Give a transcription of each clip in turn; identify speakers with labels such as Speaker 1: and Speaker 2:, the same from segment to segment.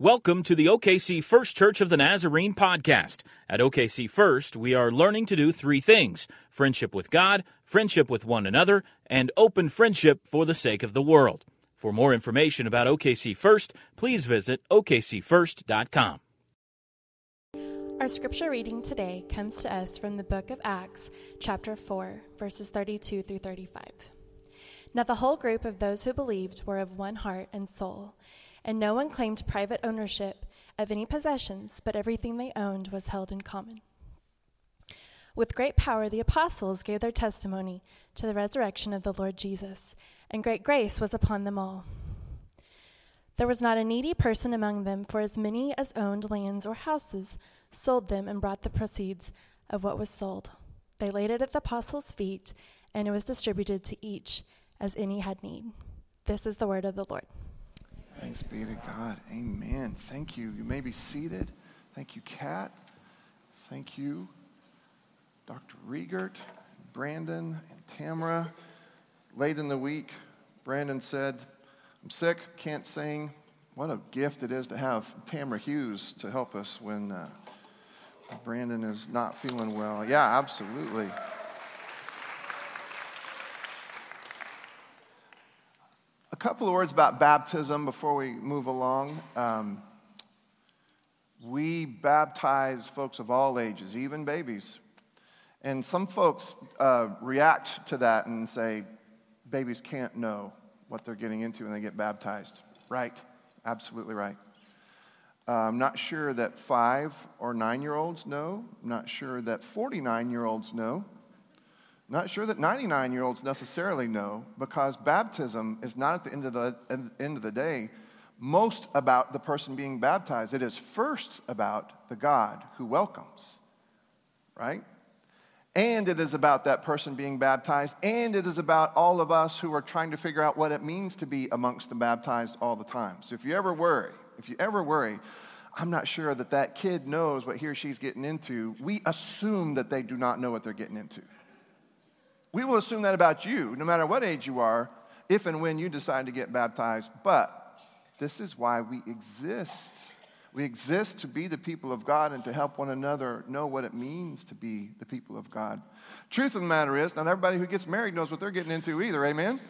Speaker 1: Welcome to the OKC First Church of the Nazarene podcast. At OKC First, we are learning to do three things friendship with God, friendship with one another, and open friendship for the sake of the world. For more information about OKC First, please visit okcfirst.com.
Speaker 2: Our scripture reading today comes to us from the book of Acts, chapter 4, verses 32 through 35. Now the whole group of those who believed were of one heart and soul and no one claimed private ownership of any possessions, but everything they owned was held in common. With great power, the apostles gave their testimony to the resurrection of the Lord Jesus, and great grace was upon them all. There was not a needy person among them, for as many as owned lands or houses sold them and brought the proceeds of what was sold. They laid it at the apostles' feet, and it was distributed to each as any had need. This is the word of the Lord.
Speaker 3: Thanks be to God. Amen. Thank you. You may be seated. Thank you, Kat. Thank you, Dr. Riegert, Brandon, and Tamara. Late in the week, Brandon said, I'm sick, can't sing. What a gift it is to have Tamara Hughes to help us when uh, Brandon is not feeling well. Yeah, absolutely. Couple of words about baptism before we move along. Um, we baptize folks of all ages, even babies. And some folks uh, react to that and say, babies can't know what they're getting into when they get baptized. Right, absolutely right. Uh, I'm not sure that five or nine year olds know. I'm not sure that 49 year olds know. Not sure that 99 year olds necessarily know because baptism is not at the end of the, end of the day most about the person being baptized. It is first about the God who welcomes, right? And it is about that person being baptized, and it is about all of us who are trying to figure out what it means to be amongst the baptized all the time. So if you ever worry, if you ever worry, I'm not sure that that kid knows what he or she's getting into, we assume that they do not know what they're getting into. We will assume that about you, no matter what age you are, if and when you decide to get baptized. But this is why we exist. We exist to be the people of God and to help one another know what it means to be the people of God. Truth of the matter is, not everybody who gets married knows what they're getting into either. Amen?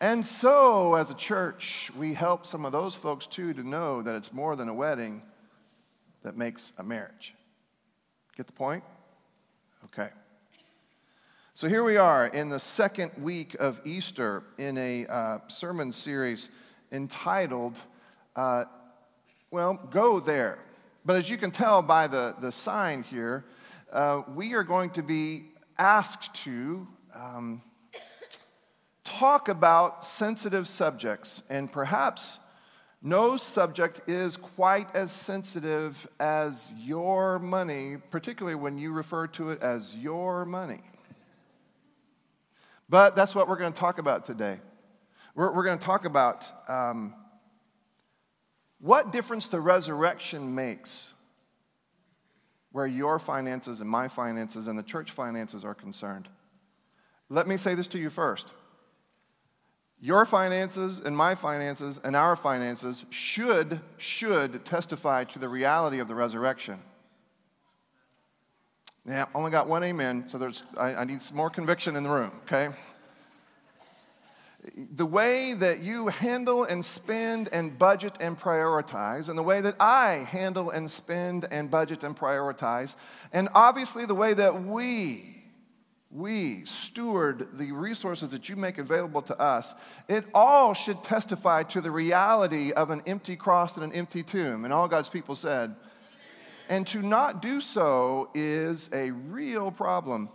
Speaker 3: And so, as a church, we help some of those folks too to know that it's more than a wedding that makes a marriage. Get the point? Okay. So here we are in the second week of Easter in a uh, sermon series entitled, uh, well, Go There. But as you can tell by the, the sign here, uh, we are going to be asked to um, talk about sensitive subjects, and perhaps no subject is quite as sensitive as your money, particularly when you refer to it as your money. But that's what we're going to talk about today. We're, we're going to talk about um, what difference the resurrection makes where your finances and my finances and the church finances are concerned. Let me say this to you first. Your finances and my finances and our finances should, should testify to the reality of the resurrection. Yeah, only got one amen, so there's, I, I need some more conviction in the room, okay? the way that you handle and spend and budget and prioritize, and the way that I handle and spend and budget and prioritize, and obviously the way that we, we steward the resources that you make available to us, it all should testify to the reality of an empty cross and an empty tomb. And all God's people said, and to not do so is a real problem.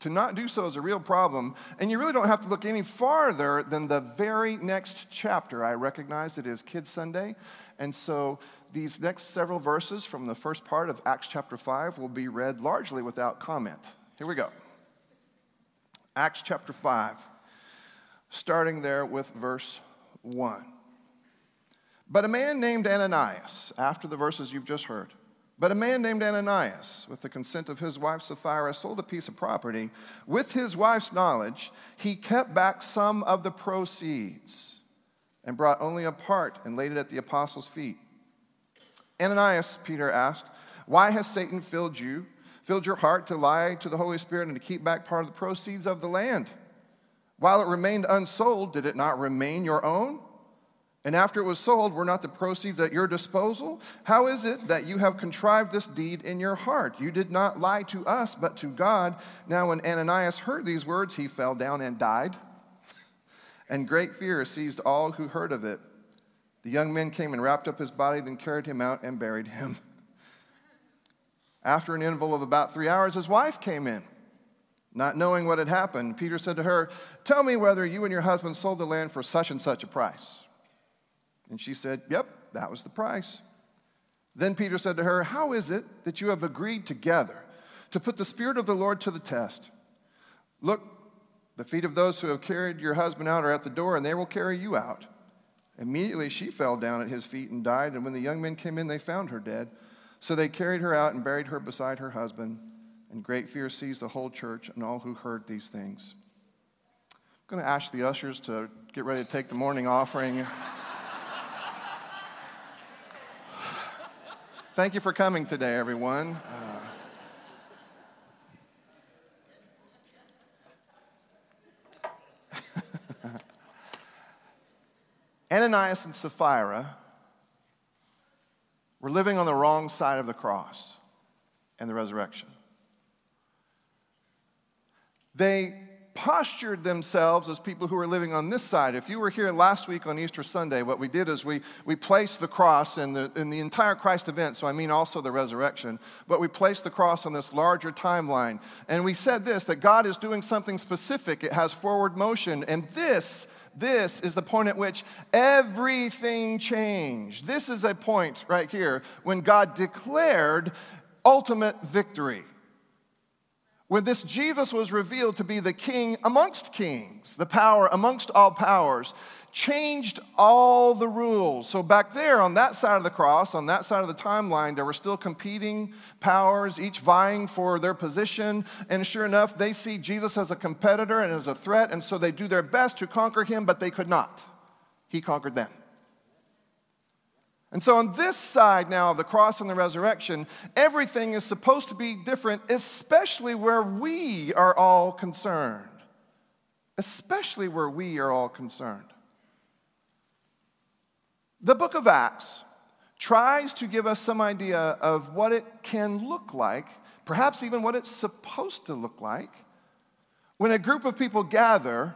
Speaker 3: To not do so is a real problem, and you really don't have to look any farther than the very next chapter. I recognize it is Kids Sunday, and so these next several verses from the first part of Acts chapter 5 will be read largely without comment. Here we go. Acts chapter 5, starting there with verse 1. But a man named Ananias, after the verses you've just heard, but a man named Ananias, with the consent of his wife Sapphira, sold a piece of property. With his wife's knowledge, he kept back some of the proceeds and brought only a part and laid it at the apostles' feet. Ananias, Peter asked, Why has Satan filled you, filled your heart to lie to the Holy Spirit and to keep back part of the proceeds of the land? While it remained unsold, did it not remain your own? And after it was sold, were not the proceeds at your disposal? How is it that you have contrived this deed in your heart? You did not lie to us, but to God. Now, when Ananias heard these words, he fell down and died. And great fear seized all who heard of it. The young men came and wrapped up his body, then carried him out and buried him. After an interval of about three hours, his wife came in. Not knowing what had happened, Peter said to her, Tell me whether you and your husband sold the land for such and such a price. And she said, Yep, that was the price. Then Peter said to her, How is it that you have agreed together to put the Spirit of the Lord to the test? Look, the feet of those who have carried your husband out are at the door, and they will carry you out. Immediately she fell down at his feet and died, and when the young men came in, they found her dead. So they carried her out and buried her beside her husband, and great fear seized the whole church and all who heard these things. I'm going to ask the ushers to get ready to take the morning offering. Thank you for coming today, everyone. Uh, Ananias and Sapphira were living on the wrong side of the cross and the resurrection. They postured themselves as people who were living on this side. If you were here last week on Easter Sunday, what we did is we, we placed the cross in the, in the entire Christ event, so I mean also the resurrection, but we placed the cross on this larger timeline. And we said this that God is doing something specific, it has forward motion, and this this is the point at which everything changed. This is a point right here when God declared ultimate victory. When this Jesus was revealed to be the king amongst kings, the power amongst all powers, changed all the rules. So, back there on that side of the cross, on that side of the timeline, there were still competing powers, each vying for their position. And sure enough, they see Jesus as a competitor and as a threat, and so they do their best to conquer him, but they could not. He conquered them. And so, on this side now of the cross and the resurrection, everything is supposed to be different, especially where we are all concerned. Especially where we are all concerned. The book of Acts tries to give us some idea of what it can look like, perhaps even what it's supposed to look like, when a group of people gather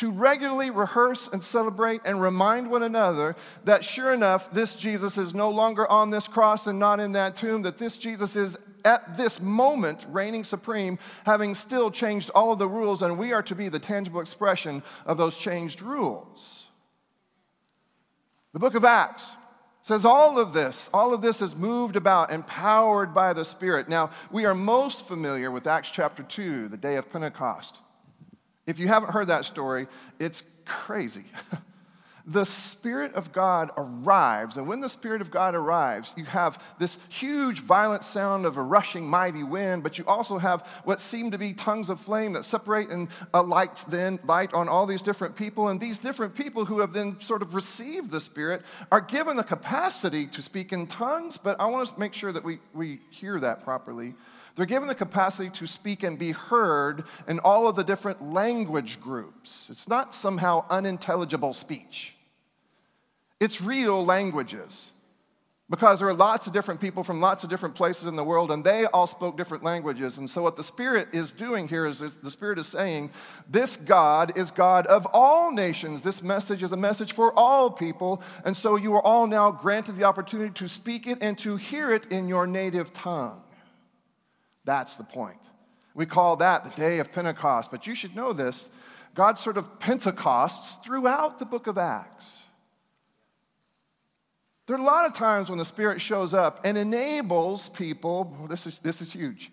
Speaker 3: to regularly rehearse and celebrate and remind one another that sure enough, this Jesus is no longer on this cross and not in that tomb, that this Jesus is at this moment reigning supreme, having still changed all of the rules, and we are to be the tangible expression of those changed rules. The book of Acts says all of this, all of this is moved about, empowered by the Spirit. Now, we are most familiar with Acts chapter 2, the day of Pentecost. If you haven't heard that story, it's crazy. the Spirit of God arrives. And when the Spirit of God arrives, you have this huge, violent sound of a rushing, mighty wind, but you also have what seem to be tongues of flame that separate and uh, light then light on all these different people. And these different people who have then sort of received the Spirit are given the capacity to speak in tongues, but I want to make sure that we, we hear that properly. They're given the capacity to speak and be heard in all of the different language groups. It's not somehow unintelligible speech, it's real languages. Because there are lots of different people from lots of different places in the world, and they all spoke different languages. And so, what the Spirit is doing here is the Spirit is saying, This God is God of all nations. This message is a message for all people. And so, you are all now granted the opportunity to speak it and to hear it in your native tongue. That's the point. We call that the day of Pentecost, but you should know this God sort of Pentecosts throughout the book of Acts. There are a lot of times when the Spirit shows up and enables people, this is, this is huge.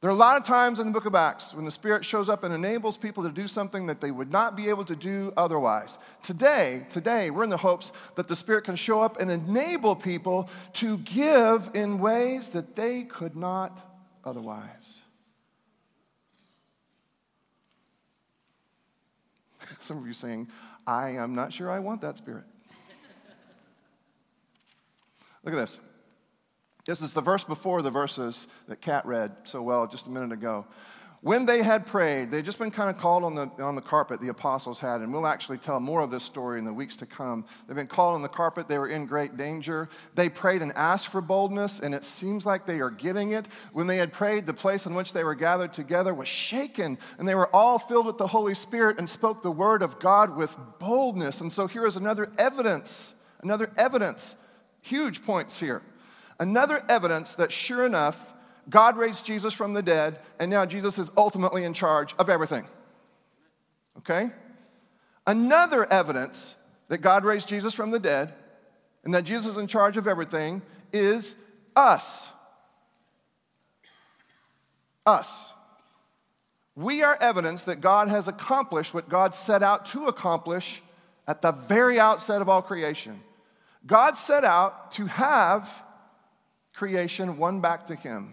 Speaker 3: There are a lot of times in the book of Acts when the Spirit shows up and enables people to do something that they would not be able to do otherwise. Today, today, we're in the hopes that the Spirit can show up and enable people to give in ways that they could not otherwise. Some of you saying, I am not sure I want that spirit. Look at this. This is the verse before the verses that Kat read so well just a minute ago. When they had prayed, they'd just been kind of called on the, on the carpet, the apostles had, and we'll actually tell more of this story in the weeks to come. They've been called on the carpet, they were in great danger. They prayed and asked for boldness, and it seems like they are getting it. When they had prayed, the place in which they were gathered together was shaken, and they were all filled with the Holy Spirit and spoke the word of God with boldness. And so here is another evidence, another evidence, huge points here. Another evidence that sure enough, God raised Jesus from the dead, and now Jesus is ultimately in charge of everything. Okay? Another evidence that God raised Jesus from the dead and that Jesus is in charge of everything is us. Us. We are evidence that God has accomplished what God set out to accomplish at the very outset of all creation. God set out to have creation won back to Him.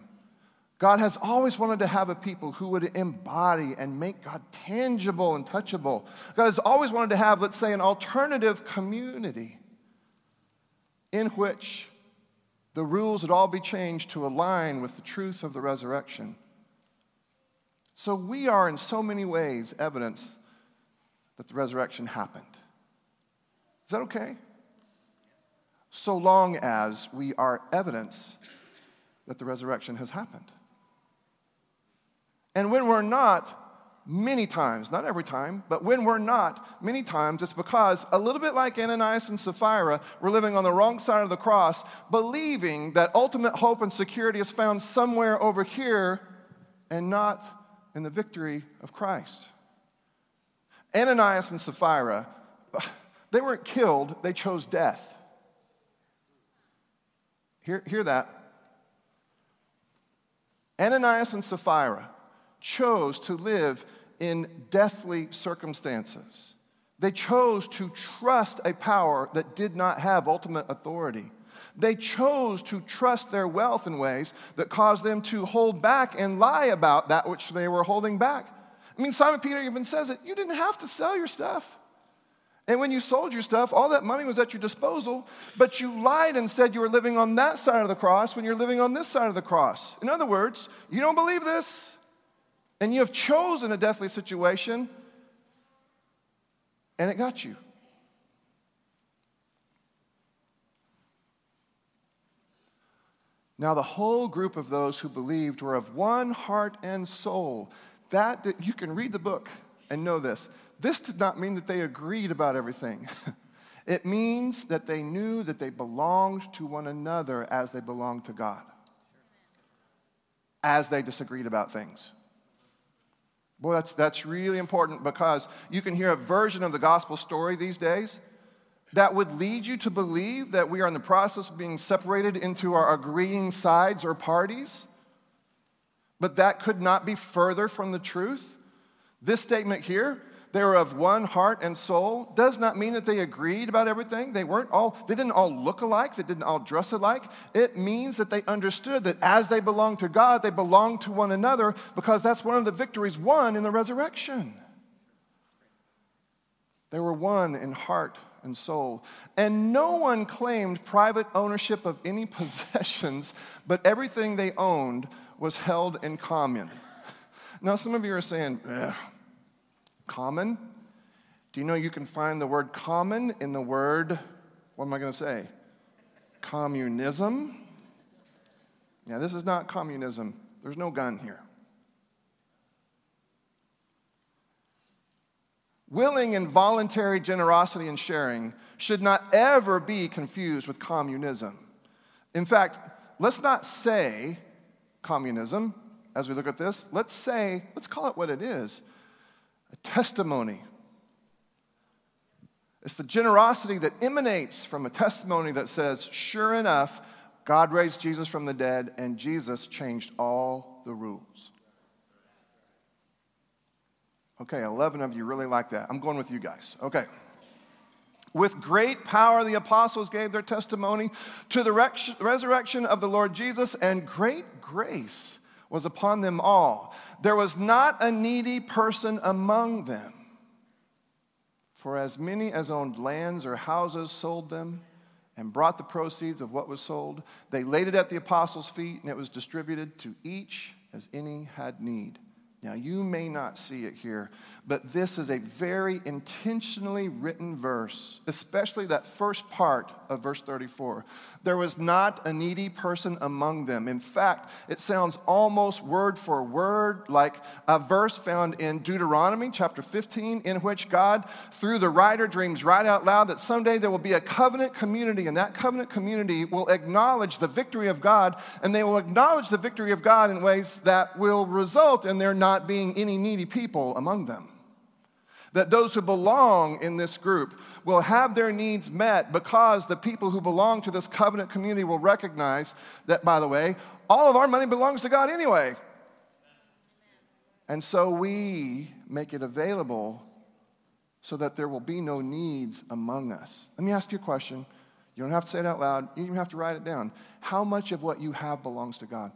Speaker 3: God has always wanted to have a people who would embody and make God tangible and touchable. God has always wanted to have, let's say, an alternative community in which the rules would all be changed to align with the truth of the resurrection. So we are, in so many ways, evidence that the resurrection happened. Is that okay? So long as we are evidence that the resurrection has happened. And when we're not, many times, not every time, but when we're not, many times, it's because a little bit like Ananias and Sapphira, we're living on the wrong side of the cross, believing that ultimate hope and security is found somewhere over here and not in the victory of Christ. Ananias and Sapphira, they weren't killed, they chose death. Hear, hear that. Ananias and Sapphira, chose to live in deathly circumstances. They chose to trust a power that did not have ultimate authority. They chose to trust their wealth in ways that caused them to hold back and lie about that which they were holding back. I mean, Simon Peter even says it you didn't have to sell your stuff. And when you sold your stuff, all that money was at your disposal, but you lied and said you were living on that side of the cross when you're living on this side of the cross. In other words, you don't believe this, and you have chosen a deathly situation, and it got you. Now, the whole group of those who believed were of one heart and soul. That, you can read the book and know this. This did not mean that they agreed about everything. it means that they knew that they belonged to one another as they belonged to God, as they disagreed about things. Boy, that's, that's really important because you can hear a version of the gospel story these days that would lead you to believe that we are in the process of being separated into our agreeing sides or parties. But that could not be further from the truth. This statement here they were of one heart and soul does not mean that they agreed about everything. They weren't all, they didn't all look alike, they didn't all dress alike. It means that they understood that as they belonged to God, they belonged to one another because that's one of the victories won in the resurrection. They were one in heart and soul. And no one claimed private ownership of any possessions, but everything they owned was held in common. Now, some of you are saying, Common. Do you know you can find the word common in the word, what am I going to say? Communism. Yeah, this is not communism. There's no gun here. Willing and voluntary generosity and sharing should not ever be confused with communism. In fact, let's not say communism as we look at this. Let's say, let's call it what it is a testimony. It's the generosity that emanates from a testimony that says, sure enough, God raised Jesus from the dead, and Jesus changed all the rules. Okay, 11 of you really like that. I'm going with you guys. Okay. With great power, the apostles gave their testimony to the resurrection of the Lord Jesus, and great grace was upon them all. There was not a needy person among them. For as many as owned lands or houses sold them and brought the proceeds of what was sold. They laid it at the apostles' feet, and it was distributed to each as any had need. Now, you may not see it here, but this is a very intentionally written verse, especially that first part of verse 34. There was not a needy person among them. In fact, it sounds almost word for word like a verse found in Deuteronomy chapter 15, in which God, through the writer, dreams right out loud that someday there will be a covenant community, and that covenant community will acknowledge the victory of God, and they will acknowledge the victory of God in ways that will result in their not being any needy people among them. That those who belong in this group will have their needs met because the people who belong to this covenant community will recognize that, by the way, all of our money belongs to God anyway. And so we make it available so that there will be no needs among us. Let me ask you a question. You don't have to say it out loud, you don't even have to write it down. How much of what you have belongs to God?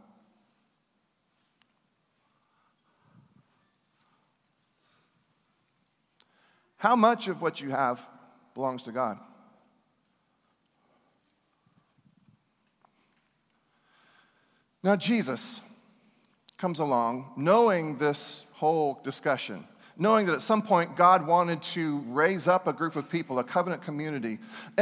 Speaker 3: How much of what you have belongs to God? Now, Jesus comes along knowing this whole discussion knowing that at some point God wanted to raise up a group of people, a covenant community,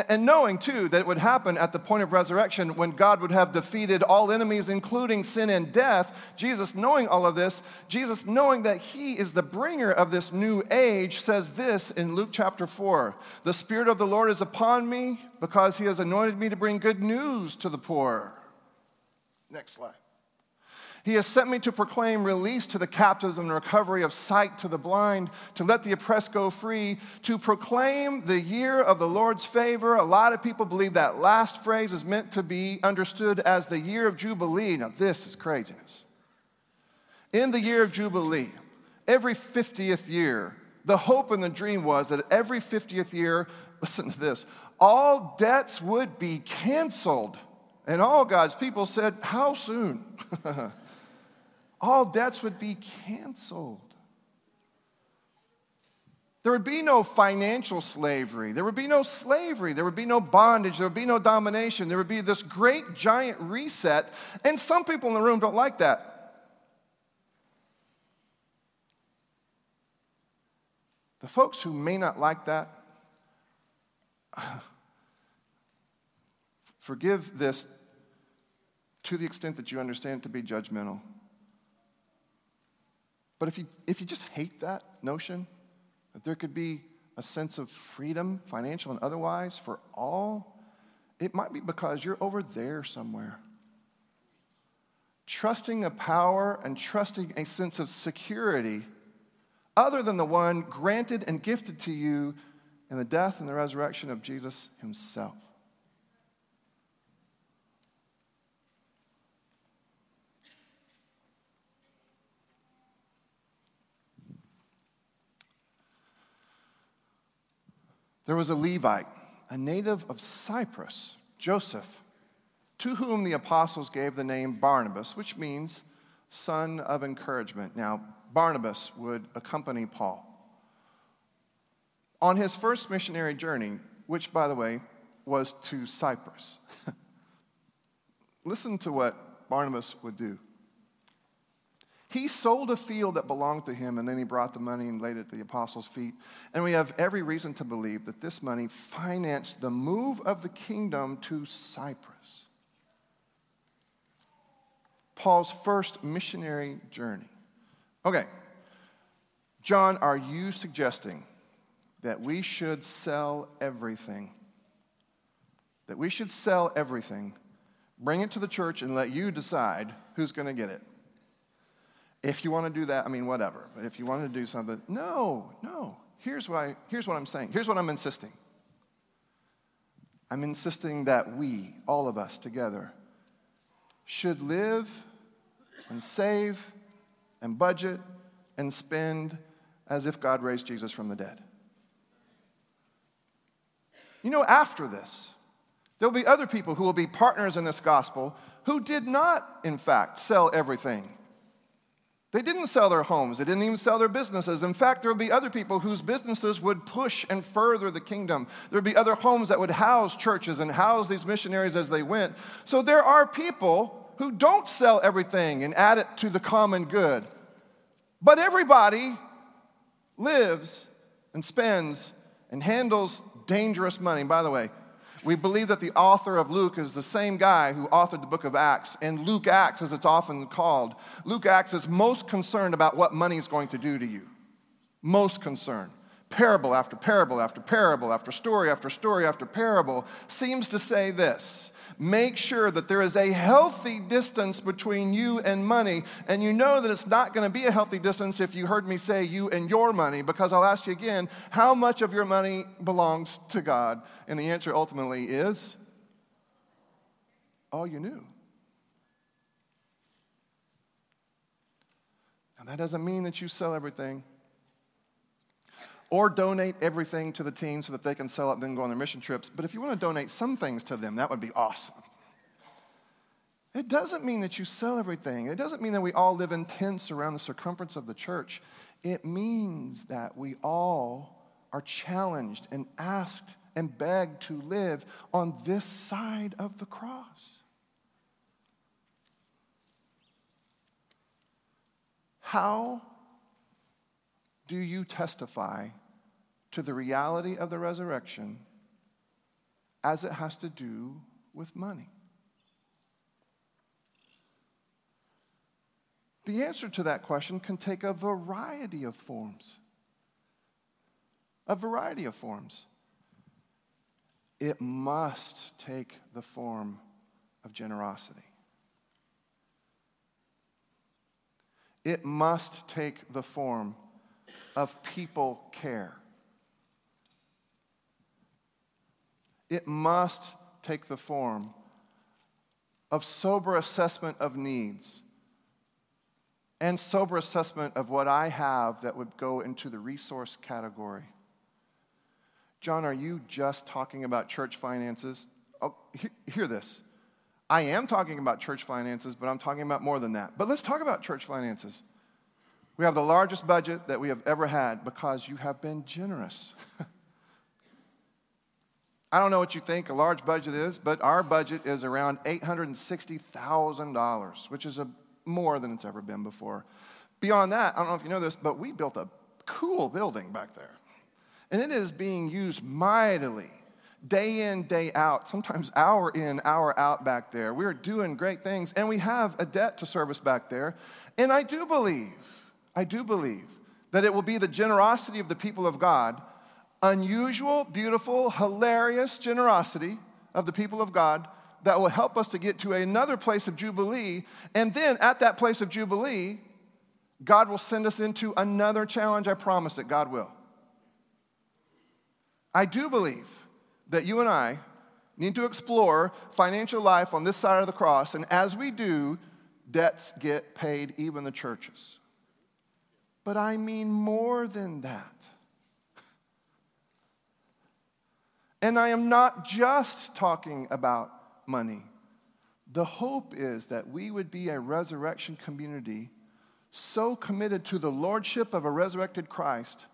Speaker 3: and knowing too that it would happen at the point of resurrection when God would have defeated all enemies, including sin and death. Jesus, knowing all of this, Jesus, knowing that He is the bringer of this new age, says this in Luke chapter 4 The Spirit of the Lord is upon me because He has anointed me to bring good news to the poor. Next slide. He has sent me to proclaim release to the captives and recovery of sight to the blind, to let the oppressed go free, to proclaim the year of the Lord's favor. A lot of people believe that last phrase is meant to be understood as the year of Jubilee. Now, this is craziness. In the year of Jubilee, every 50th year, the hope and the dream was that every 50th year, listen to this, all debts would be canceled. And all God's people said, How soon? all debts would be canceled. There would be no financial slavery. There would be no slavery. There would be no bondage. There would be no domination. There would be this great giant reset. And some people in the room don't like that. The folks who may not like that, forgive this to the extent that you understand it to be judgmental. But if you, if you just hate that notion, that there could be a sense of freedom, financial and otherwise, for all, it might be because you're over there somewhere. Trusting a power and trusting a sense of security other than the one granted and gifted to you in the death and the resurrection of Jesus himself. There was a Levite, a native of Cyprus, Joseph, to whom the apostles gave the name Barnabas, which means son of encouragement. Now, Barnabas would accompany Paul. On his first missionary journey, which, by the way, was to Cyprus, listen to what Barnabas would do. He sold a field that belonged to him, and then he brought the money and laid it at the apostles' feet. And we have every reason to believe that this money financed the move of the kingdom to Cyprus. Paul's first missionary journey. Okay, John, are you suggesting that we should sell everything? That we should sell everything, bring it to the church, and let you decide who's going to get it? If you want to do that, I mean, whatever. But if you want to do something, no, no. Here's what, I, here's what I'm saying. Here's what I'm insisting. I'm insisting that we, all of us together, should live and save and budget and spend as if God raised Jesus from the dead. You know, after this, there'll be other people who will be partners in this gospel who did not, in fact, sell everything They didn't sell their homes. They didn't even sell their businesses. In fact, there would be other people whose businesses would push and further the kingdom. There would be other homes that would house churches and house these missionaries as they went. So there are people who don't sell everything and add it to the common good. But everybody lives and spends and handles dangerous money. By the way, we believe that the author of Luke is the same guy who authored the book of Acts. And Luke Acts, as it's often called, Luke Acts is most concerned about what money is going to do to you. Most concerned. Parable after parable after parable after story after story after parable seems to say this make sure that there is a healthy distance between you and money. And you know that it's not going to be a healthy distance if you heard me say you and your money, because I'll ask you again how much of your money belongs to God? And the answer ultimately is all you knew. Now, that doesn't mean that you sell everything or donate everything to the team so that they can sell it and then go on their mission trips. But if you want to donate some things to them, that would be awesome. It doesn't mean that you sell everything. It doesn't mean that we all live in tents around the circumference of the church. It means that we all are challenged and asked and begged to live on this side of the cross. How do you testify to the reality of the resurrection as it has to do with money? The answer to that question can take a variety of forms. A variety of forms. It must take the form of generosity. It must take the form of people care. It must take the form of sober assessment of needs and sober assessment of what I have that would go into the resource category. John, are you just talking about church finances? Oh, hear this. I am talking about church finances, but I'm talking about more than that. But let's talk about church finances. We have the largest budget that we have ever had because you have been generous. I don't know what you think a large budget is, but our budget is around $860,000, which is a, more than it's ever been before. Beyond that, I don't know if you know this, but we built a cool building back there. And it is being used mightily, day in, day out, sometimes hour in, hour out back there. We're doing great things, and we have a debt to service back there. And I do believe, I do believe that it will be the generosity of the people of God unusual, beautiful, hilarious generosity of the people of God that will help us to get to another place of Jubilee. And then at that place of Jubilee, God will send us into another challenge. I promise that God will. I do believe that you and I need to explore financial life on this side of the cross. And as we do, debts get paid, even the churches. But I mean more than that. And I am not just talking about money. The hope is that we would be a resurrection community so committed to the lordship of a resurrected Christ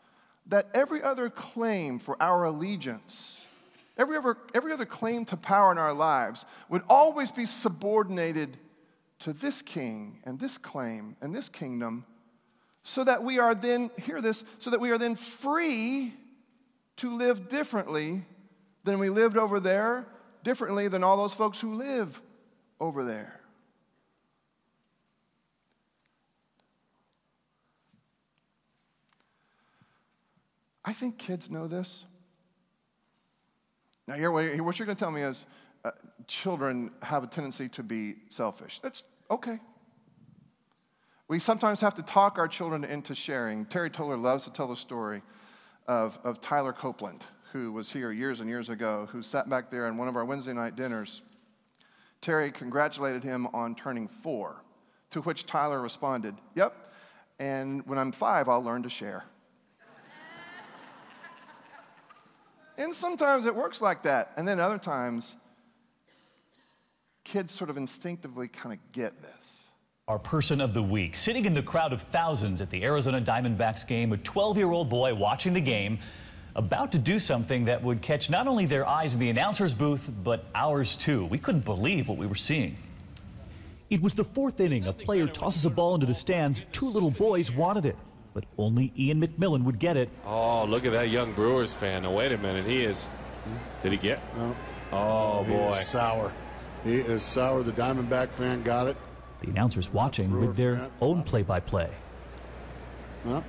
Speaker 3: that every other claim for our allegiance, every other, every other claim to power in our lives would always be subordinated to this king and this claim and this kingdom so that we are then, hear this, so that we are then free to live differently than we lived over there, differently than all those folks who live over there. I think kids know this. Now, here, what you're going to tell me is uh, children have a tendency to be selfish. That's okay. We sometimes have to talk our children into sharing. Terry Toller loves to tell the story of, of Tyler Copeland who was here years and years ago, who sat back there in one of our Wednesday night dinners. Terry congratulated him on turning four, to which Tyler responded, Yep, and when I'm five, I'll learn to share. and sometimes it works like that. And then other times, kids sort of instinctively kind of get this.
Speaker 4: Our person of the week, sitting in the crowd of thousands at the Arizona Diamondbacks game, a 12 year old boy watching the game, about to do something that would catch not only their eyes in the announcer's booth, but ours too. We couldn't believe what we were seeing. It was the fourth inning. A player tosses a ball into the stands. Two little boys wanted it, but only Ian McMillan would get it.
Speaker 5: Oh, look at that young Brewers fan. Now, wait a minute. He is. Did he get?
Speaker 6: No.
Speaker 5: Oh,
Speaker 6: He
Speaker 5: boy.
Speaker 6: is sour. He is sour. The Diamondback fan got it.
Speaker 4: The announcers watching
Speaker 6: Brewer
Speaker 4: with their
Speaker 6: fan.
Speaker 4: own play by play.
Speaker 6: Huh?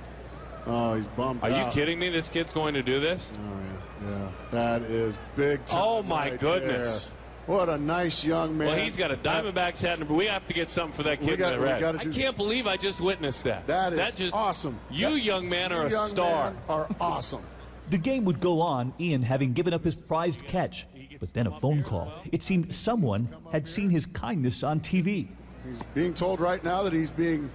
Speaker 6: Oh, he's bummed
Speaker 5: Are you kidding me? This kid's going to do this?
Speaker 6: Oh, yeah. yeah. That is big time
Speaker 5: Oh, my
Speaker 6: right
Speaker 5: goodness.
Speaker 6: there. What a nice young man.
Speaker 5: Well, he's got a Diamondbacks hat, and we have to get something for that kid
Speaker 6: got-
Speaker 5: in the red. I can't believe I just witnessed that.
Speaker 6: That is
Speaker 5: just
Speaker 6: awesome.
Speaker 5: You,
Speaker 6: That-
Speaker 5: young man, are
Speaker 6: You
Speaker 5: a
Speaker 6: young
Speaker 5: star.
Speaker 6: men are awesome.
Speaker 4: The game would go on, Ian having given up his prized catch. But then a phone call. It seemed someone had seen his kindness on TV.
Speaker 6: He's being told right now that he's being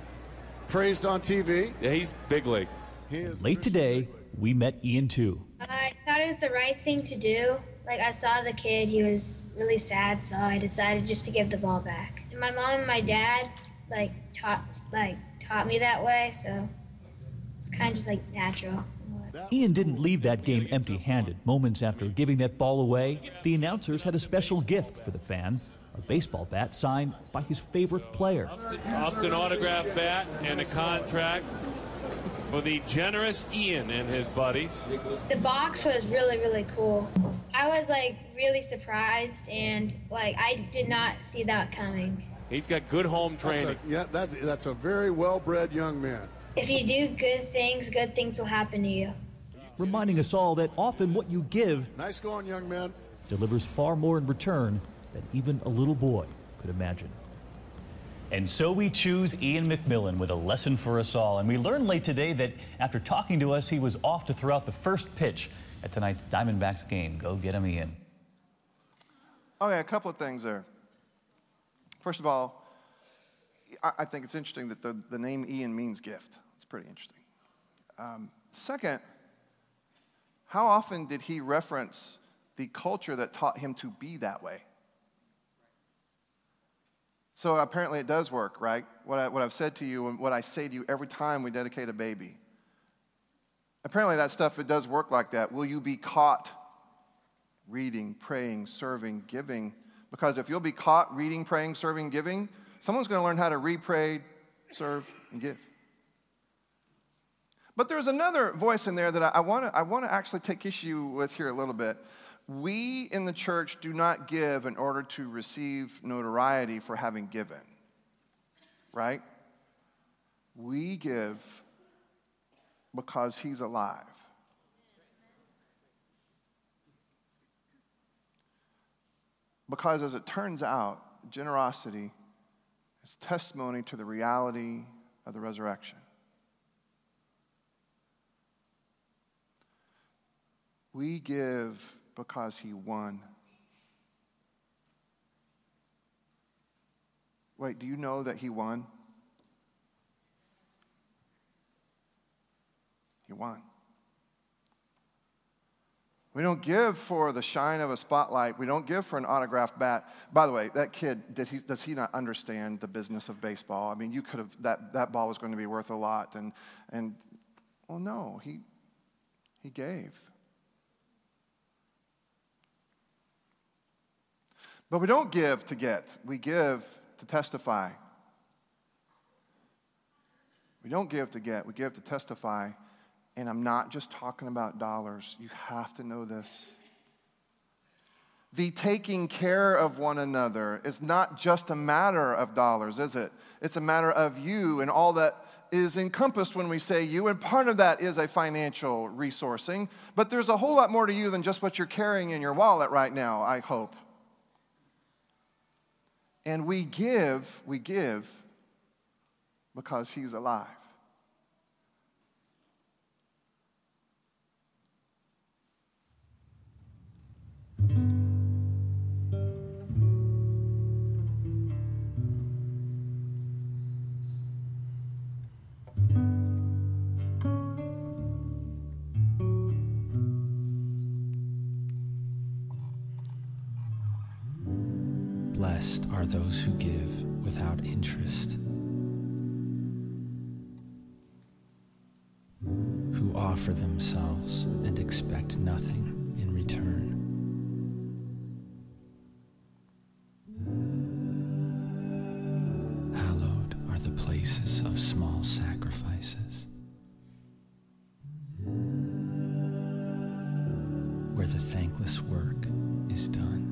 Speaker 6: praised on TV.
Speaker 5: Yeah, he's big league.
Speaker 6: He is
Speaker 4: Late today, we met Ian too.
Speaker 7: I thought it was the right thing to do. Like I saw the kid, he was really sad, so I decided just to give the ball back. And my mom and my dad like taught like taught me that way, so it's kind of just like natural.
Speaker 4: Ian didn't leave that game empty handed. Moments after giving that ball away, the announcers had a special gift for the fan a baseball bat signed by his favorite player.
Speaker 5: Upton autograph bat and a contract for the generous Ian and his buddies.
Speaker 7: The box was really really cool. I was like really surprised and like I did not see that coming.
Speaker 5: He's got good home
Speaker 6: That's a,
Speaker 5: training.
Speaker 6: yeah, that, that's a very well-bred young man.
Speaker 7: If you do good things, good things will happen to you.
Speaker 4: Reminding us all that often what you give
Speaker 6: Nice going, young man.
Speaker 4: delivers far more in return than even a little boy could imagine. And so we choose Ian McMillan with a lesson for us all. And we learned late today that after talking to us, he was off to throw out the first pitch at tonight's Diamondbacks game. Go get him, Ian.
Speaker 3: Okay, a couple of things there. First of all, I, I think it's interesting that the, the name Ian means gift. It's pretty interesting. Um, second, how often did he reference the culture that taught him to be that way? So apparently it does work, right? What, I, what I've said to you and what I say to you every time we dedicate a baby. Apparently that stuff, it does work like that. Will you be caught reading, praying, serving, giving. Because if you'll be caught reading, praying, serving, giving, someone's going to learn how to read, pray, serve, and give. But there's another voice in there that I I want to actually take issue with here a little bit. We in the church do not give in order to receive notoriety for having given. Right? We give because he's alive. Because as it turns out, generosity is testimony to the reality of the resurrection. We give because he won. Wait, do you know that he won? He won. We don't give for the shine of a spotlight. We don't give for an autographed bat. By the way, that kid, did he, does he not understand the business of baseball? I mean, you could have, that, that ball was going to be worth a lot. And, and well, no, he, he gave. But we don't give to get, we give to testify. We don't give to get, we give to testify. And I'm not just talking about dollars. You have to know this. The taking care of one another is not just a matter of dollars, is it? It's a matter of you and all that is encompassed when we say you, and part of that is a financial resourcing. But there's a whole lot more to you than just what you're carrying in your wallet right now, I hope. And we give, we give because He's alive.
Speaker 8: Blessed are those who give without interest, who offer themselves and expect nothing in return. Hallowed are the places of small sacrifices, where the thankless work is done.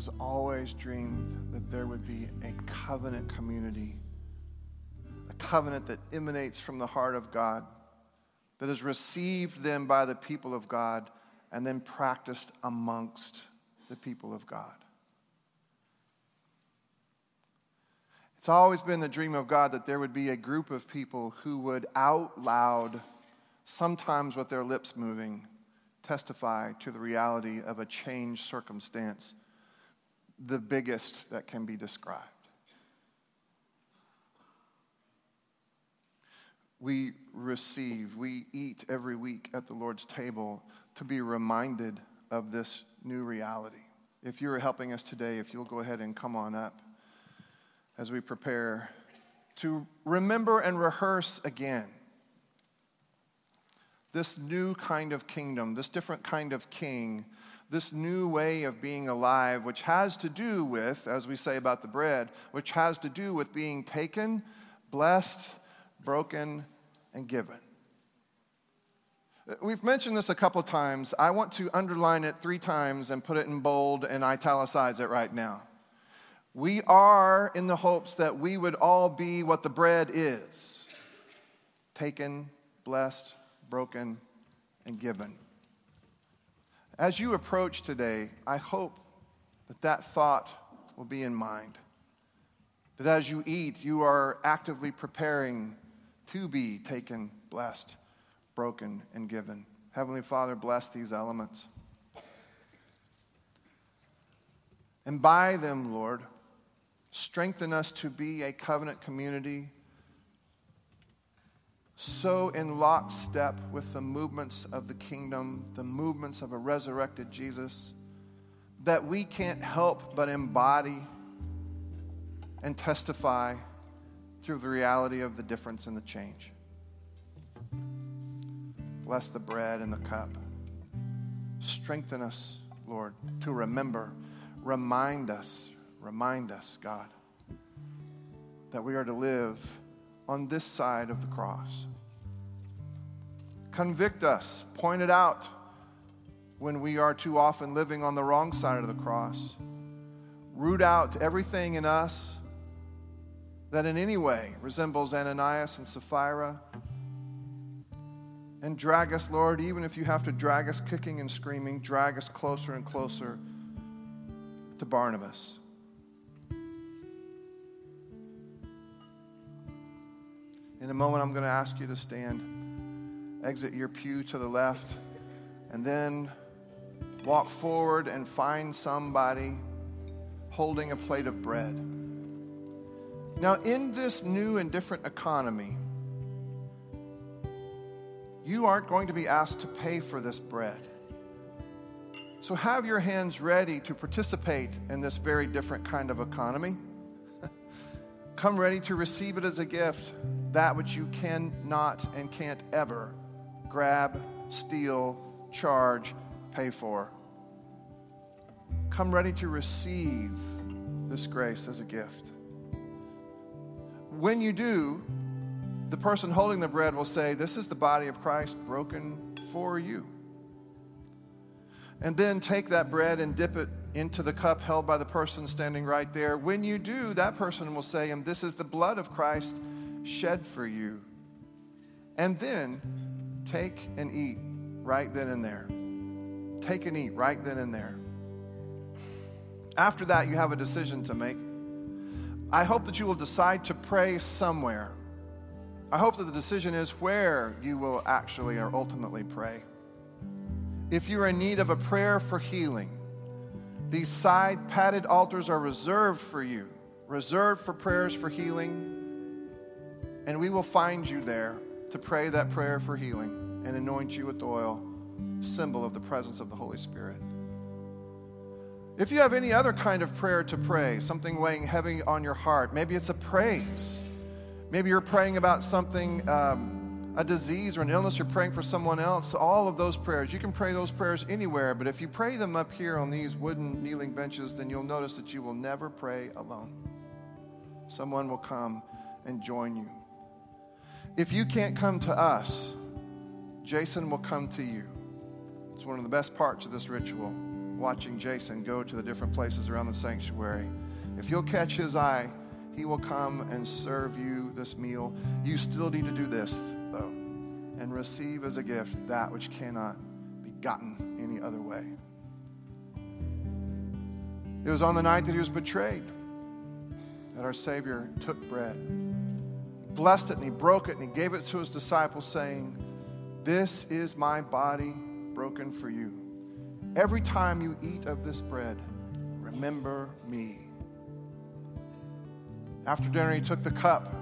Speaker 3: Has always dreamed that there would be a covenant community, a covenant that emanates from the heart of God, that is received then by the people of God and then practiced amongst the people of God. It's always been the dream of God that there would be a group of people who would out loud, sometimes with their lips moving, testify to the reality of a changed circumstance, the biggest that can be described. We receive, we eat every week at the Lord's table to be reminded of this new reality. If you're helping us today, if you'll go ahead and come on up as we prepare to remember and rehearse again this new kind of kingdom, this different kind of king, this new way of being alive, which has to do with, as we say about the bread, which has to do with being taken, blessed, broken, and given. We've mentioned this a couple of times. I want to underline it three times and put it in bold and italicize it right now. We are in the hopes that we would all be what the bread is taken, blessed, broken, and given. As you approach today, I hope that that thought will be in mind. That as you eat, you are actively preparing to be taken, blessed, broken, and given. Heavenly Father, bless these elements. And by them, Lord, strengthen us to be a covenant community so in lockstep with the movements of the kingdom, the movements of a resurrected Jesus, that we can't help but embody and testify through the reality of the difference and the change. Bless the bread and the cup. Strengthen us, Lord, to remember. Remind us, remind us, God, that we are to live on this side of the cross. Convict us, point it out when we are too often living on the wrong side of the cross. Root out everything in us that in any way resembles Ananias and Sapphira. And drag us, Lord, even if you have to drag us kicking and screaming, drag us closer and closer to Barnabas. In a moment, I'm going to ask you to stand, exit your pew to the left, and then walk forward and find somebody holding a plate of bread. Now, in this new and different economy, you aren't going to be asked to pay for this bread. So have your hands ready to participate in this very different kind of economy. Come ready to receive it as a gift, that which you cannot and can't ever grab, steal, charge, pay for. Come ready to receive this grace as a gift. When you do, the person holding the bread will say, This is the body of Christ broken for you. And then take that bread and dip it into the cup held by the person standing right there. When you do, that person will say, And this is the blood of Christ shed for you. And then take and eat right then and there. Take and eat right then and there. After that, you have a decision to make. I hope that you will decide to pray somewhere. I hope that the decision is where you will actually or ultimately pray. If you're in need of a prayer for healing, these side padded altars are reserved for you, reserved for prayers for healing. And we will find you there to pray that prayer for healing and anoint you with oil, symbol of the presence of the Holy Spirit. If you have any other kind of prayer to pray, something weighing heavy on your heart, maybe it's a praise. Maybe you're praying about something, um, a disease or an illness, you're praying for someone else. All of those prayers, you can pray those prayers anywhere, but if you pray them up here on these wooden kneeling benches, then you'll notice that you will never pray alone. Someone will come and join you. If you can't come to us, Jason will come to you. It's one of the best parts of this ritual watching Jason go to the different places around the sanctuary. If you'll catch his eye, he will come and serve you this meal. You still need to do this, though, and receive as a gift that which cannot be gotten any other way. It was on the night that he was betrayed that our Savior took bread, blessed it, and he broke it, and he gave it to his disciples, saying, This is my body broken for you. Every time you eat of this bread, remember me. After dinner, he took the cup.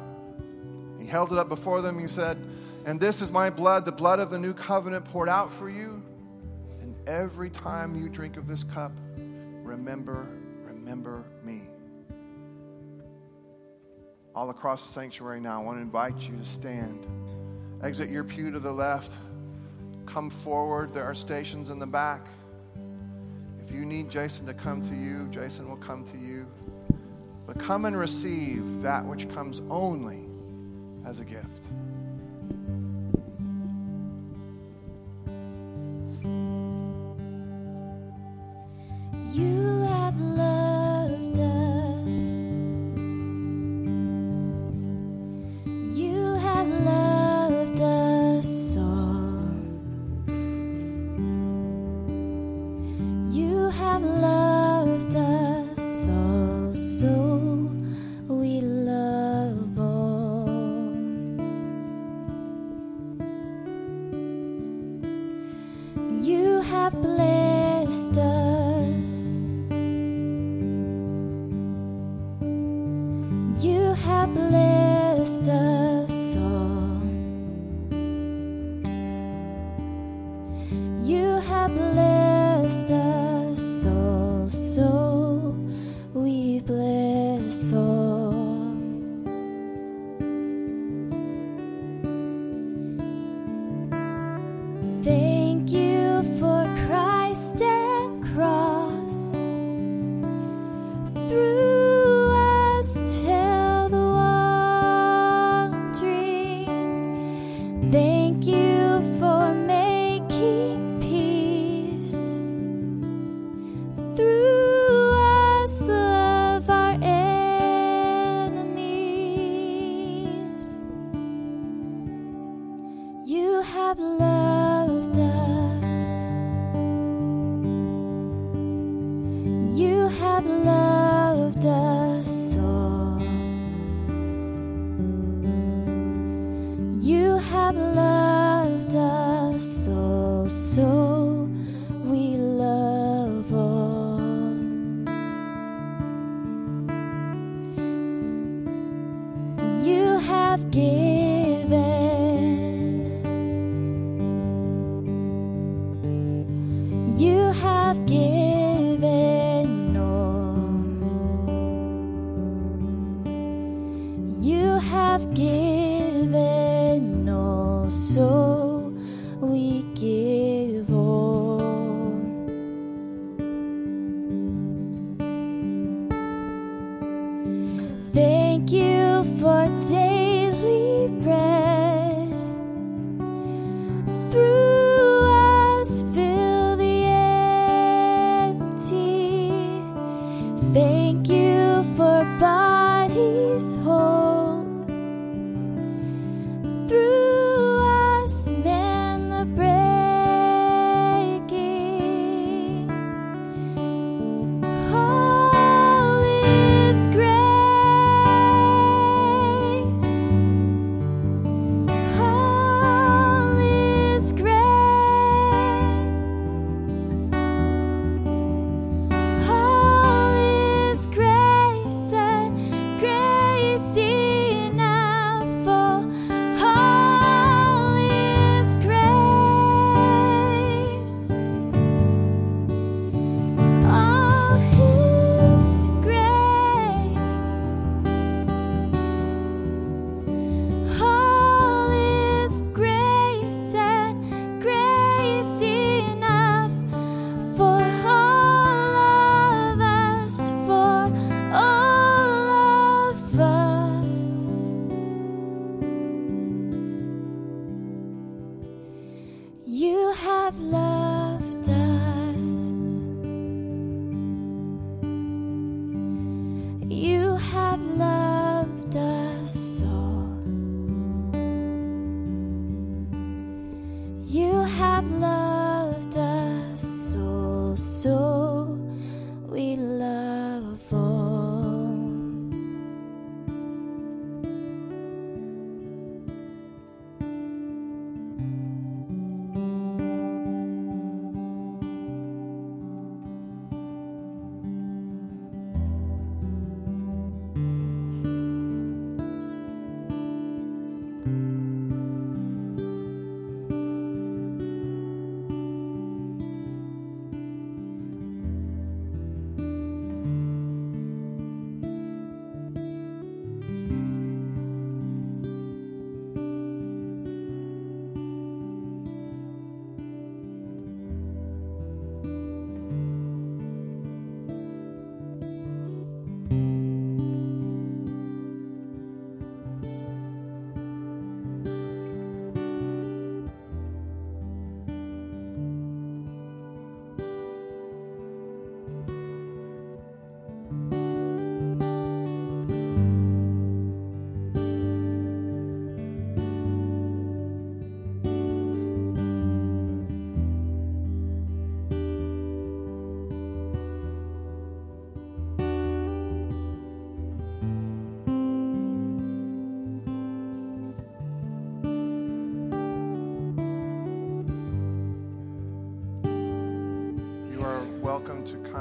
Speaker 3: He held it up before them. He said, And this is my blood, the blood of the new covenant poured out for you. And every time you drink of this cup, remember, remember me. All across the sanctuary now, I want to invite you to stand. Exit your pew to the left. Come forward. There are stations in the back. If you need Jason to come to you, Jason will come to you. But come and receive that which comes only as a gift.
Speaker 9: You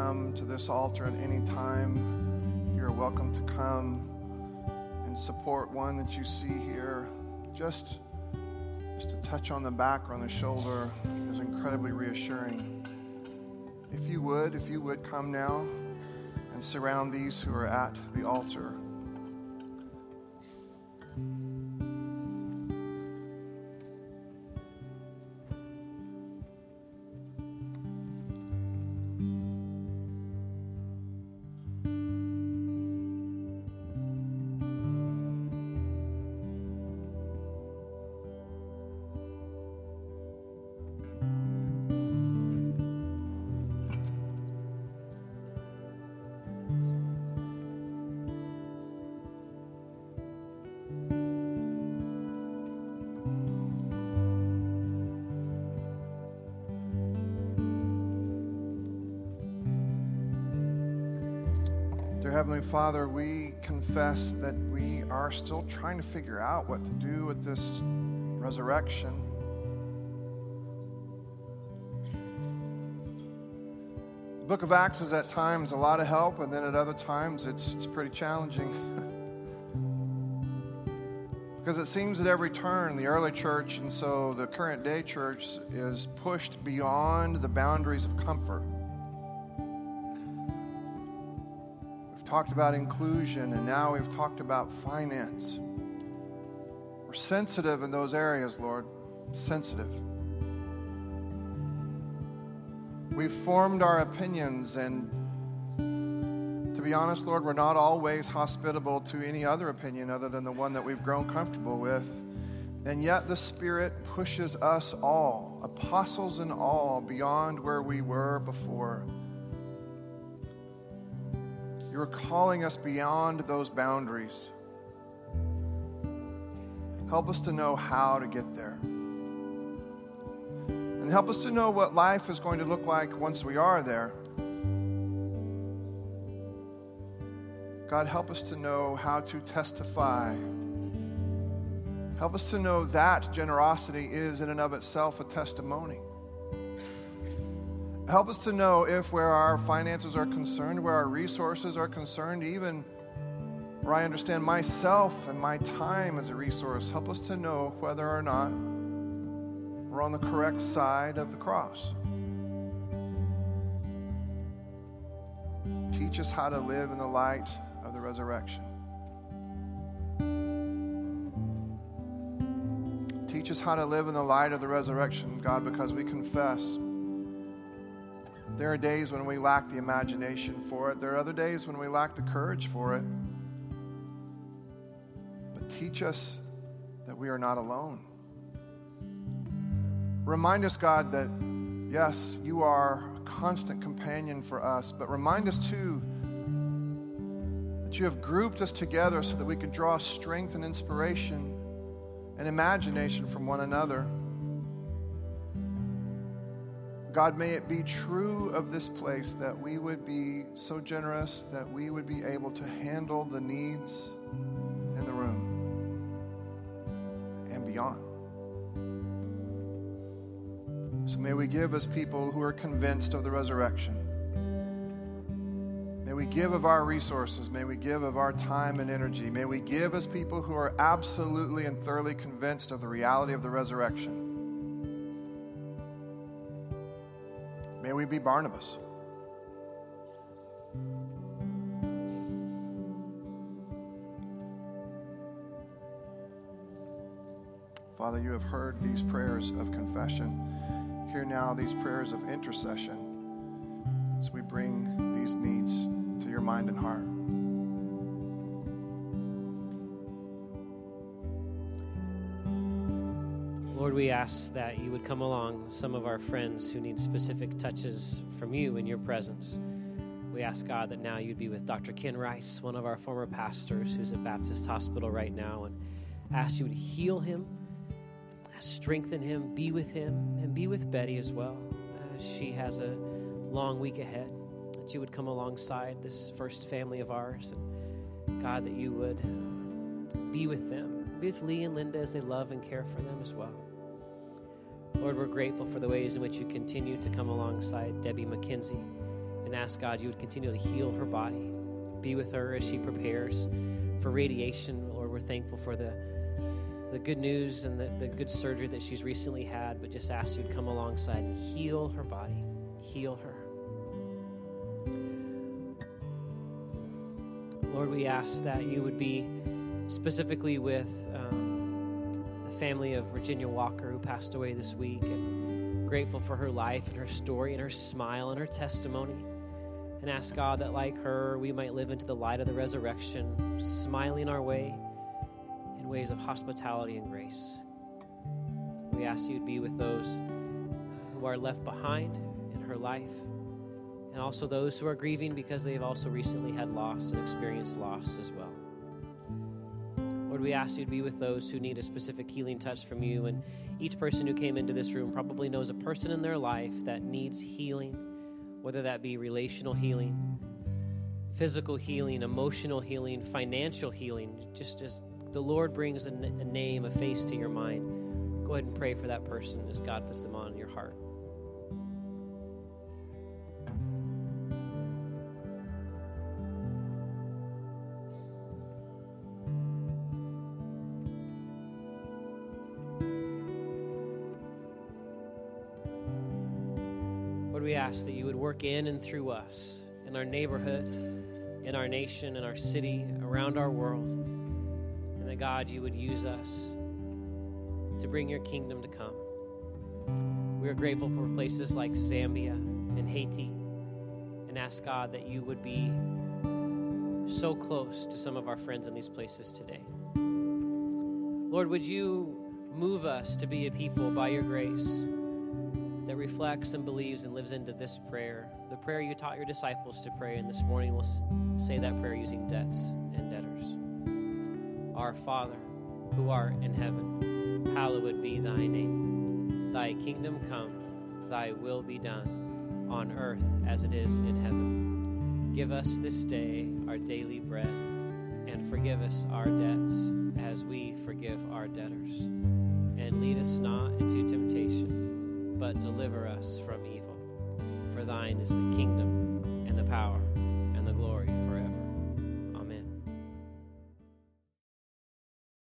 Speaker 3: come to this altar at any time. You're welcome to come and support one that you see here. Just, just a touch on the back or on the shoulder is incredibly reassuring. If you would, if you would come now and surround these who are at the altar. Father, we confess that we are still trying to figure out what to do with this resurrection. The book of Acts is at times a lot of help, and then at other times it's, it's pretty challenging. because it seems at every turn the early church and so the current day church is pushed beyond the boundaries of comfort. Talked about inclusion and now we've talked about finance. We're sensitive in those areas, Lord. Sensitive. We've formed our opinions and To be honest, Lord, we're not always hospitable to any other opinion other than the one that we've grown comfortable with. And yet the Spirit pushes us all, apostles and all, beyond where we were before. You're calling us beyond those boundaries. Help us to know how to get there. And help us to know what life is going to look like once we are there. God, help us to know how to testify. Help us to know that generosity is in and of itself a testimony. Help us to know if where our finances are concerned, where our resources are concerned, even where I understand myself and my time as a resource, help us to know whether or not we're on the correct side of the cross. Teach us how to live in the light of the resurrection. Teach us how to live in the light of the resurrection, God, because we confess. There are days when we lack the imagination for it. There are other days when we lack the courage for it. But teach us that we are not alone. Remind us, God, that yes, you are a constant companion for us, but remind us too that you have grouped us together so that we could draw strength and inspiration and imagination from one another. God, may it be true of this place that we would be so generous that we would be able to handle the needs in the room and beyond. So may we give as people who are convinced of the resurrection. May we give of our resources. May we give of our time and energy. May we give as people who are absolutely and thoroughly convinced of the reality of the resurrection. Be Barnabas. Father, you have heard these prayers of confession. Hear now these prayers of intercession as we bring these needs to your mind and heart.
Speaker 10: We ask that you would come along some of our friends who need specific touches from you in your presence. We ask God that now you'd be with Dr. Ken Rice, one of our former pastors who's at Baptist Hospital right now, and ask you to heal him, strengthen him, be with him, and be with Betty as well. Uh, she has a long week ahead. That you would come alongside this first family of ours, and God, that you would be with them, be with Lee and Linda as they love and care for them as well. Lord, we're grateful for the ways in which you continue to come alongside Debbie McKenzie and ask God you would continue to heal her body. Be with her as she prepares for radiation. Lord, we're thankful for the, the good news and the, the good surgery that she's recently had, but just ask you to come alongside and heal her body, heal her. Lord, we ask that you would be specifically with. Um, family of Virginia Walker, who passed away this week, and grateful for her life and her story and her smile and her testimony. And ask God that, like her, we might live into the light of the resurrection, smiling our way in ways of hospitality and grace. We ask you to be with those who are left behind in her life, and also those who are grieving because they have also recently had loss and experienced loss as well. Lord, we ask you to be with those who need a specific healing touch from you. And each person who came into this room probably knows a person in their life that needs healing, whether that be relational healing, physical healing, emotional healing, financial healing. Just as the Lord brings a, a name, a face to your mind, go ahead and pray for that person as God puts them on your heart. Work in and through us, in our neighborhood, in our nation, in our city, around our world. And that, God, you would use us to bring your kingdom to come. We are grateful for places like Zambia and Haiti and ask, God, that you would be so close to some of our friends in these places today. Lord, would you move us to be a people by your grace that reflects and believes and lives into this prayer, the prayer you taught your disciples to pray. And this morning we'll say that prayer using debts and debtors. Our Father, who art in heaven, hallowed be thy name. Thy kingdom come, thy will be done, on earth as it is in heaven. Give us this day our daily bread, and forgive us our debts as we forgive our debtors. And lead us not into temptation, but deliver us from evil. For thine is the kingdom, and the power,